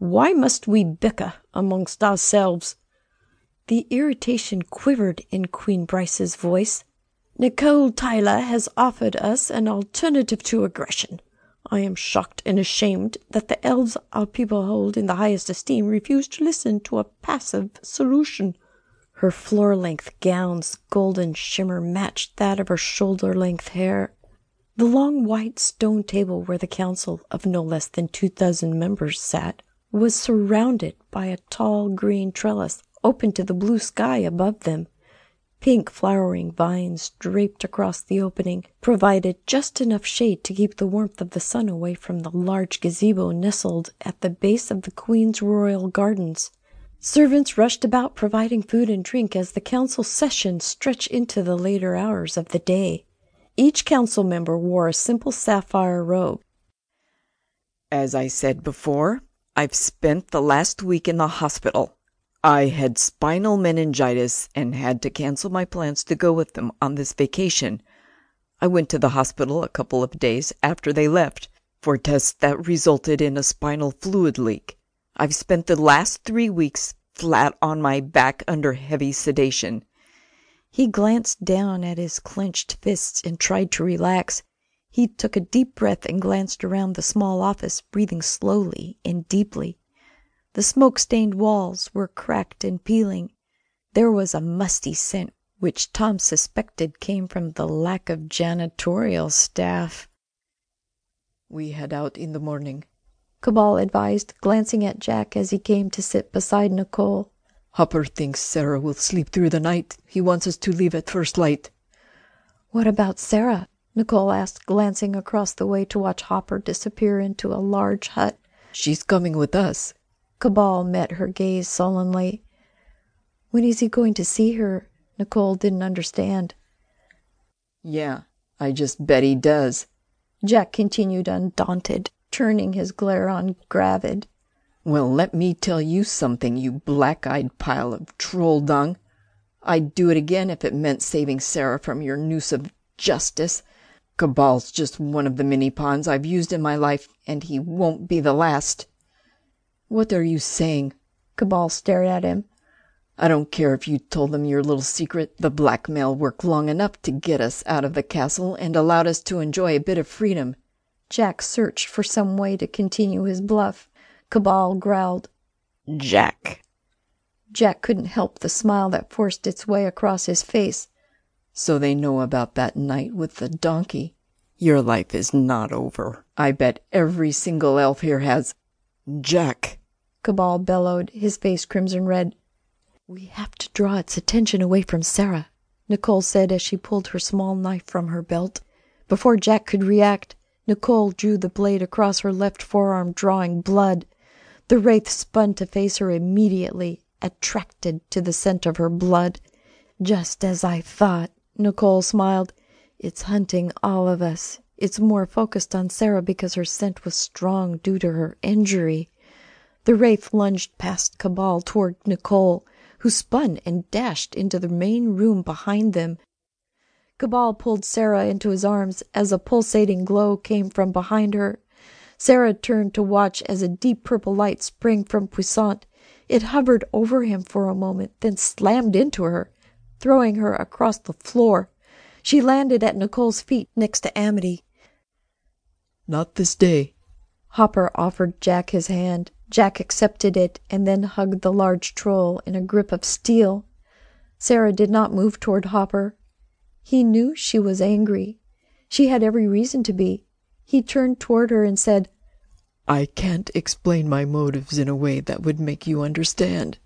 Why must we bicker amongst ourselves?" The irritation quivered in Queen Bryce's voice. "Nicole Tyler has offered us an alternative to aggression. I am shocked and ashamed that the elves our people hold in the highest esteem refuse to listen to a passive solution." Her floor length gown's golden shimmer matched that of her shoulder length hair. The long white stone table where the council of no less than two dozen members sat was surrounded by a tall green trellis open to the blue sky above them. Pink flowering vines draped across the opening provided just enough shade to keep the warmth of the sun away from the large gazebo nestled at the base of the Queen's royal gardens. Servants rushed about providing food and drink as the council session stretched into the later hours of the day. Each council member wore a simple sapphire robe. As I said before, I've spent the last week in the hospital. I had spinal meningitis and had to cancel my plans to go with them on this vacation. I went to the hospital a couple of days after they left for tests that resulted in a spinal fluid leak. I've spent the last three weeks flat on my back under heavy sedation. He glanced down at his clenched fists and tried to relax. He took a deep breath and glanced around the small office, breathing slowly and deeply. The smoke stained walls were cracked and peeling. There was a musty scent which Tom suspected came from the lack of janitorial staff. "We head out in the morning," Cabal advised, glancing at Jack as he came to sit beside Nicole. Hopper thinks Sarah will sleep through the night. He wants us to leave at first light." "What about Sarah?" Nicole asked, glancing across the way to watch Hopper disappear into a large hut. "She's coming with us." Cabal met her gaze sullenly. "When is he going to see her?" Nicole didn't understand. "Yeah, I just bet he does," Jack continued undaunted, turning his glare on Gravid. Well, let me tell you something, you black eyed pile of troll dung. I'd do it again if it meant saving Sarah from your noose of justice. Cabal's just one of the many pawns I've used in my life, and he won't be the last. What are you saying? Cabal stared at him. I don't care if you told them your little secret. The blackmail worked long enough to get us out of the castle and allowed us to enjoy a bit of freedom. Jack searched for some way to continue his bluff. Cabal growled, "Jack!" Jack couldn't help the smile that forced its way across his face. "So they know about that night with the donkey. Your life is not over. I bet every single elf here has "Jack!" Cabal bellowed, his face crimson red. "We have to draw its attention away from Sarah," Nicole said as she pulled her small knife from her belt. Before Jack could react, Nicole drew the blade across her left forearm, drawing blood. The wraith spun to face her immediately, attracted to the scent of her blood. "Just as I thought," Nicole smiled. "It's hunting all of us. It's more focused on Sarah because her scent was strong due to her injury." The wraith lunged past Cabal toward Nicole, who spun and dashed into the main room behind them. Cabal pulled Sarah into his arms as a pulsating glow came from behind her. Sarah turned to watch as a deep purple light sprang from Puissant. It hovered over him for a moment, then slammed into her, throwing her across the floor. She landed at Nicole's feet next to Amity. "Not this day." Hopper offered Jack his hand. Jack accepted it and then hugged the large troll in a grip of steel. Sarah did not move toward Hopper. He knew she was angry. She had every reason to be. He turned toward her and said, "I can't explain my motives in a way that would make you understand."